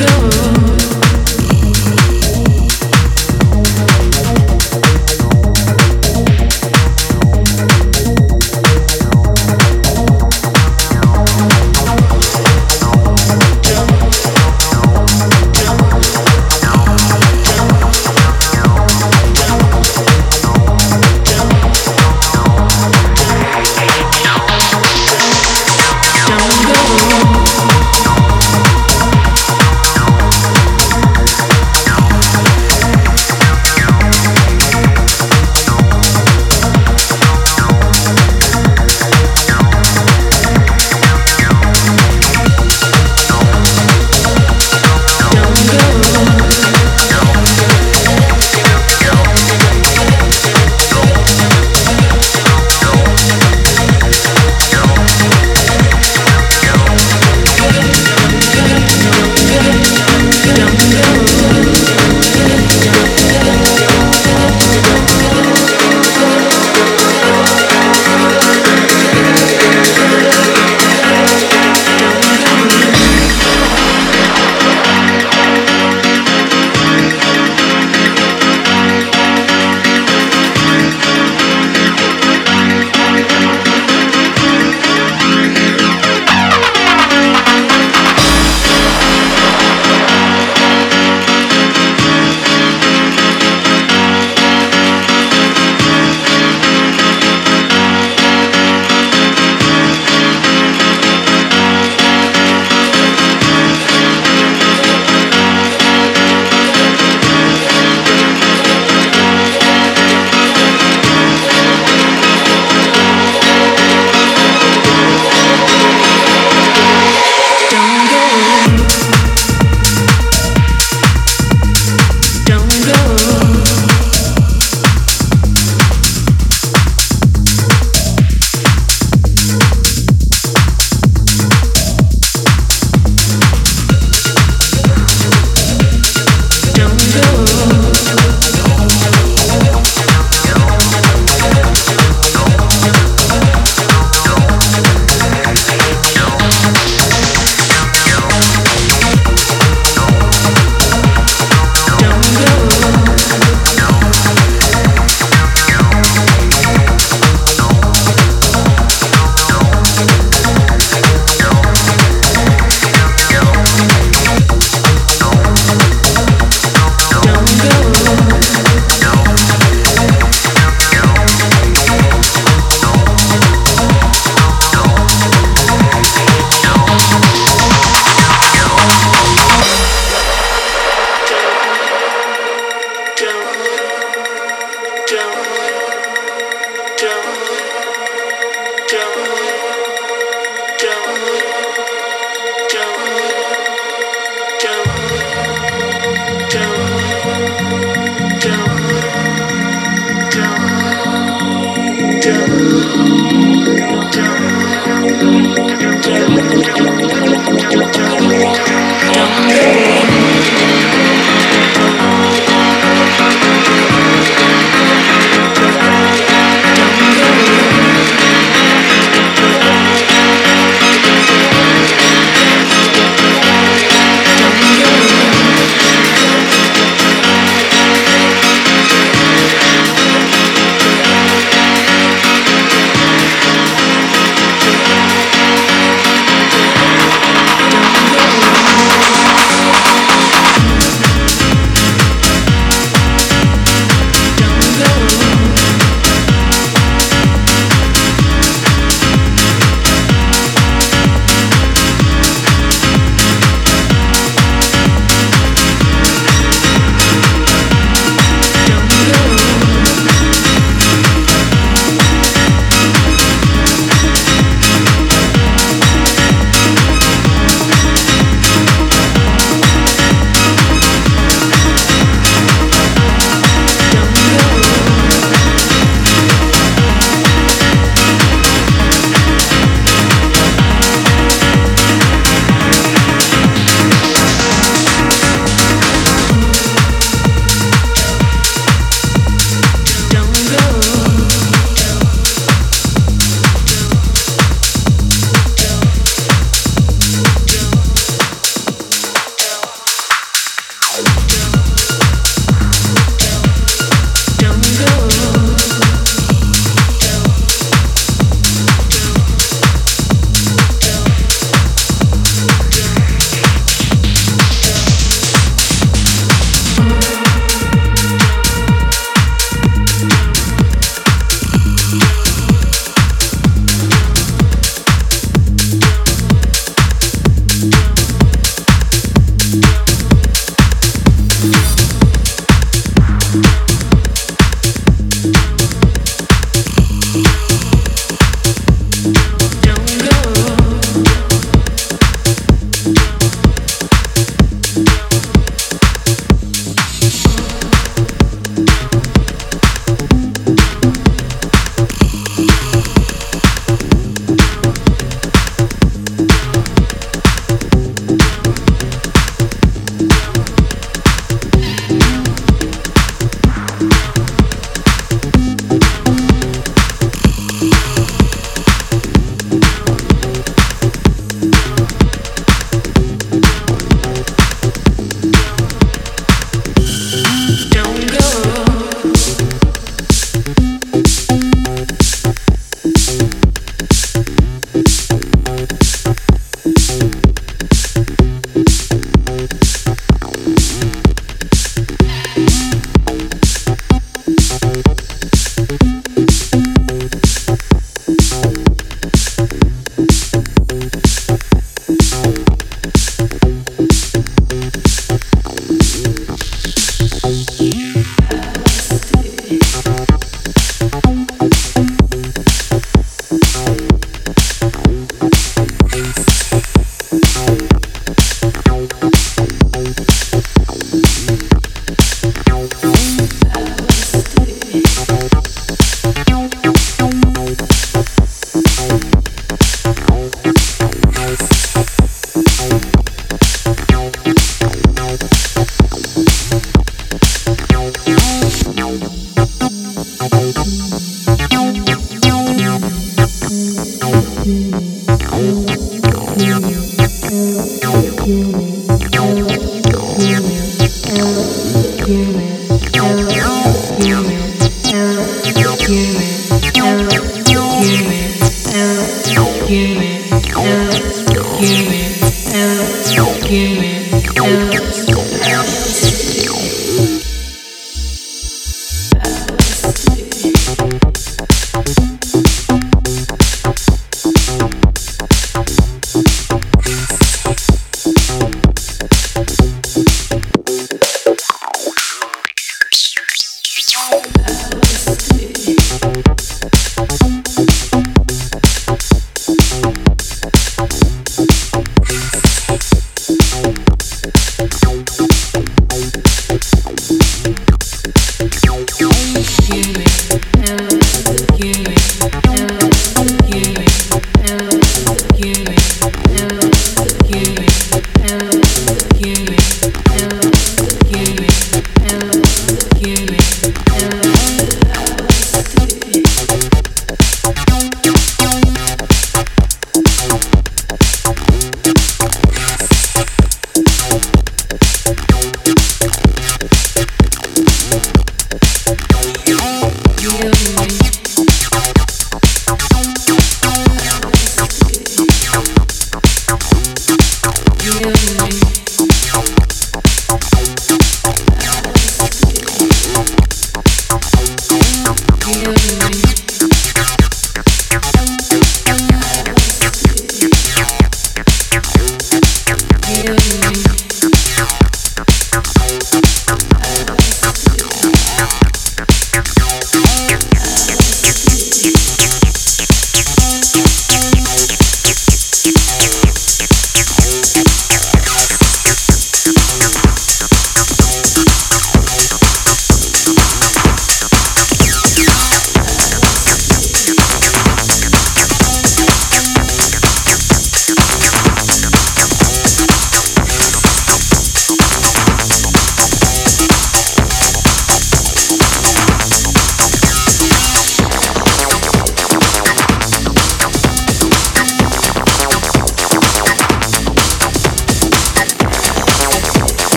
go.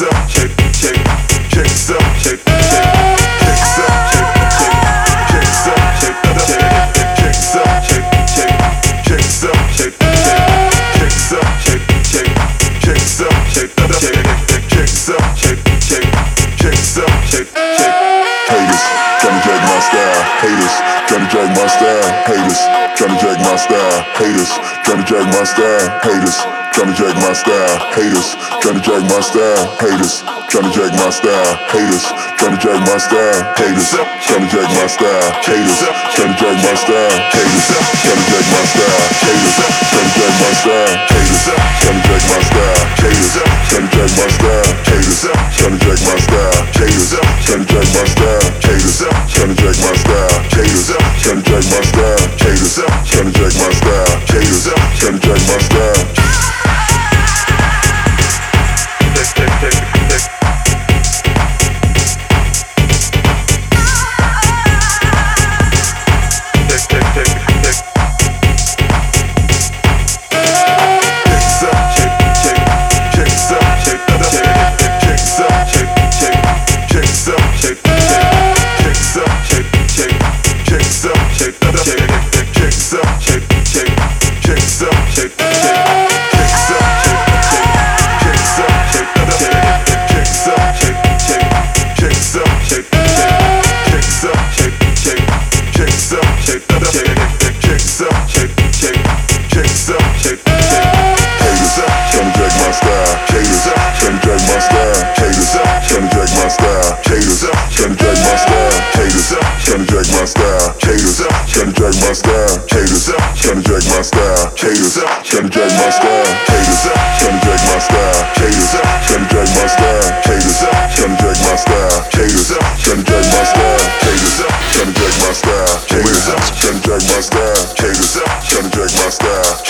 Haters trying drag my style. Haters trying drag my style. Haters trying to drag my style. Haters trying to drag my style. Haters to drag my style, haters, to drag my style, haters, to drag my style, haters, to drag my style, haters, to drag my style, haters, to drag my style, haters, to drag my style, haters, to drag my style, haters, to drag my style, haters, to drag my style, haters, trying to drag my style, haters, trying to drag my style, haters, trying to drag my style this, click, this, click, this.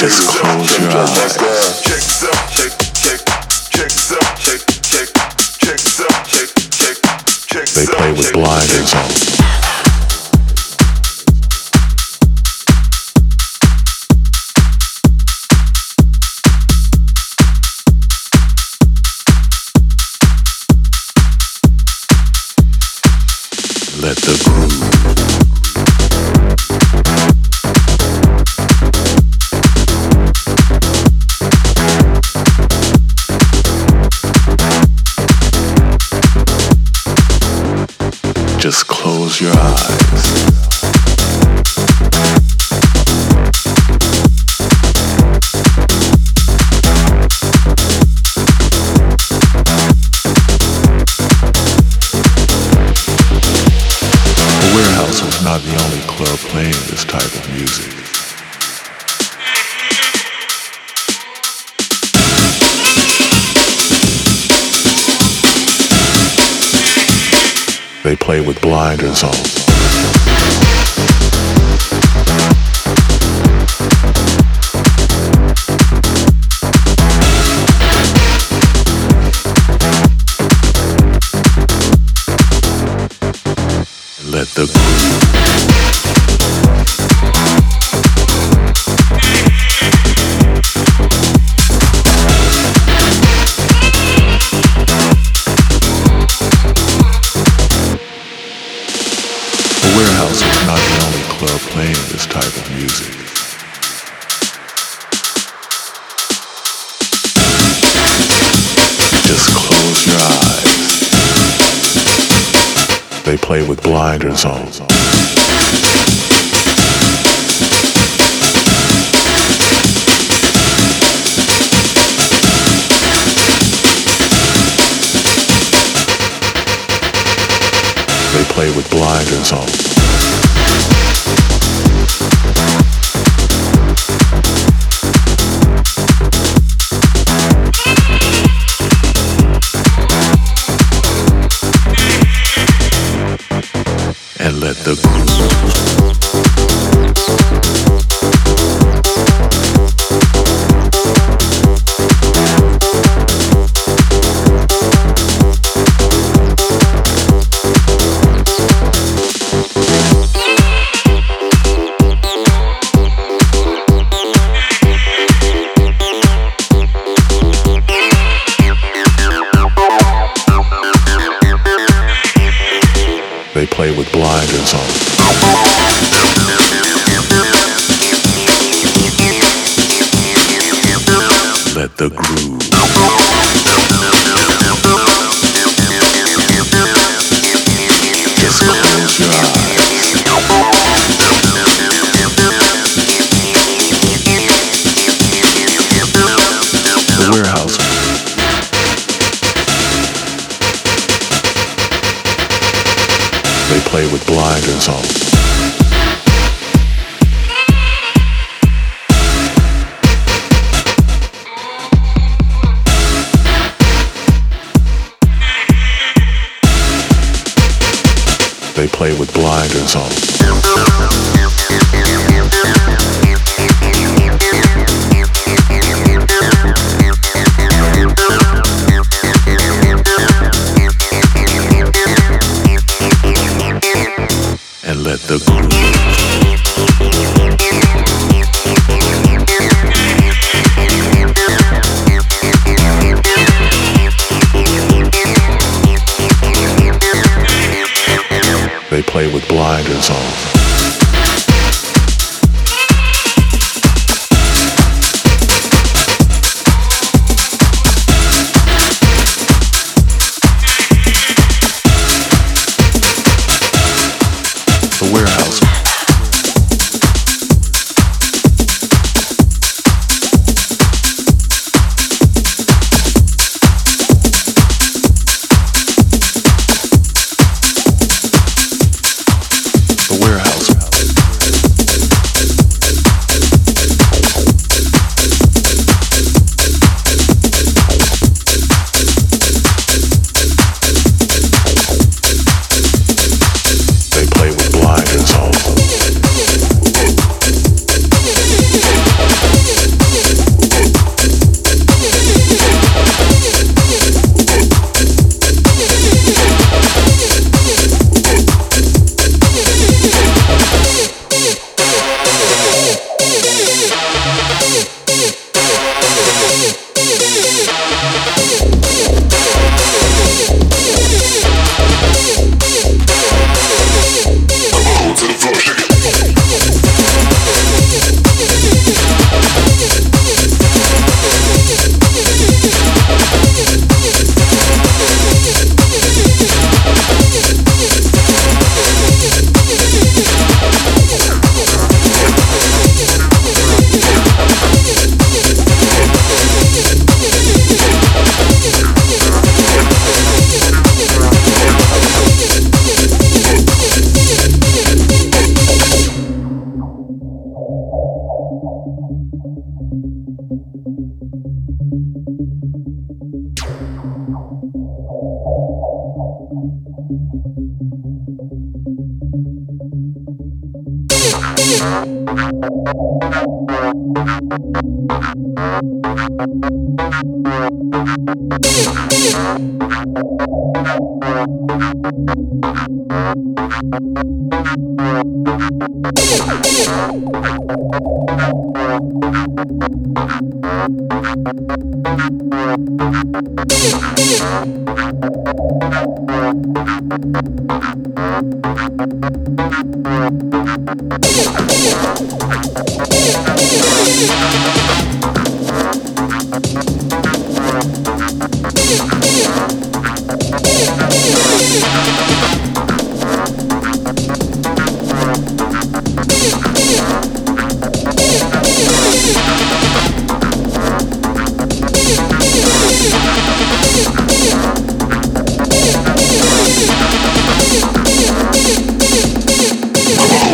They play with blinders on. Warehouse is not the only club playing this type of music. Just close your eyes. They play with blinders on. They play with blinders on. the Thank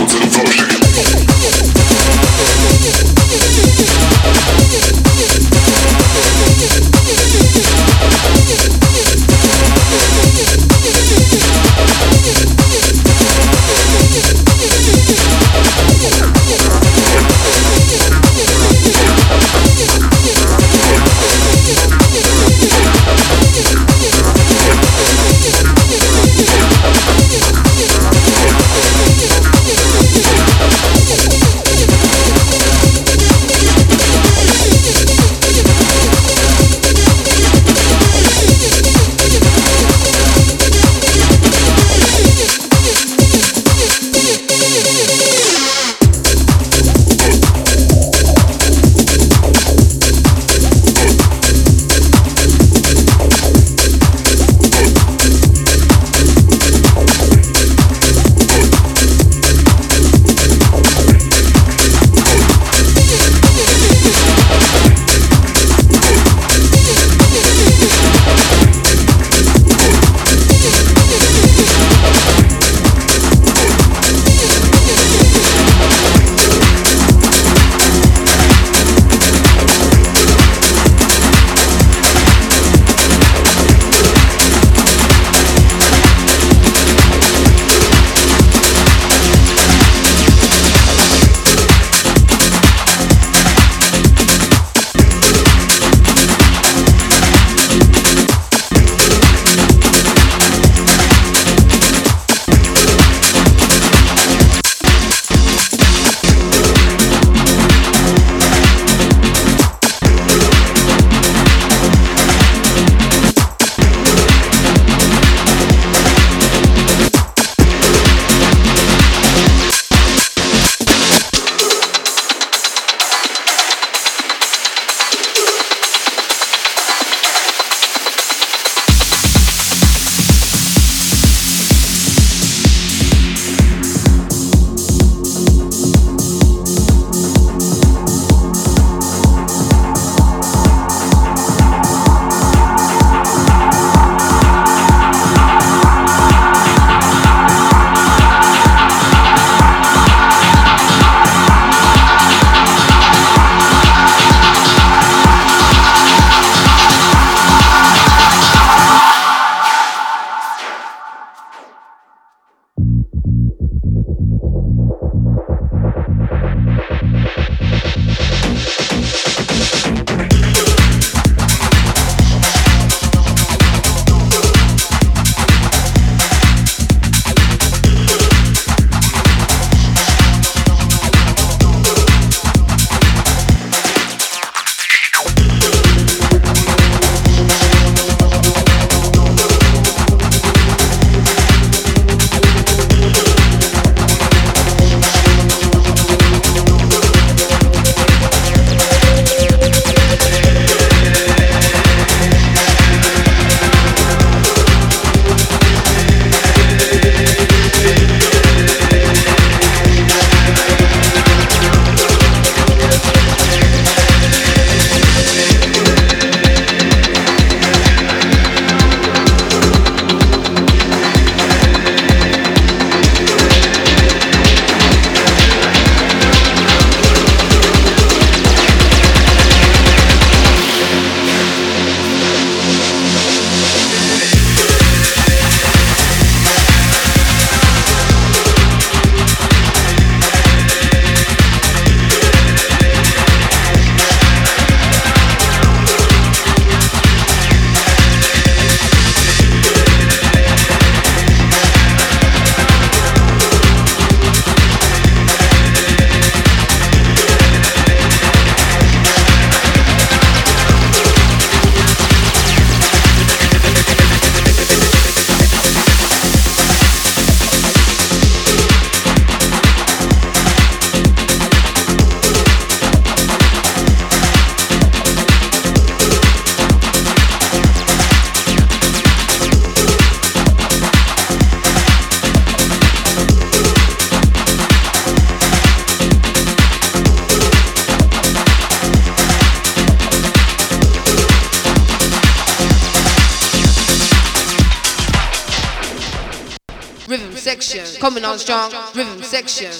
to the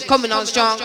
Coming on strong.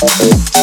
Música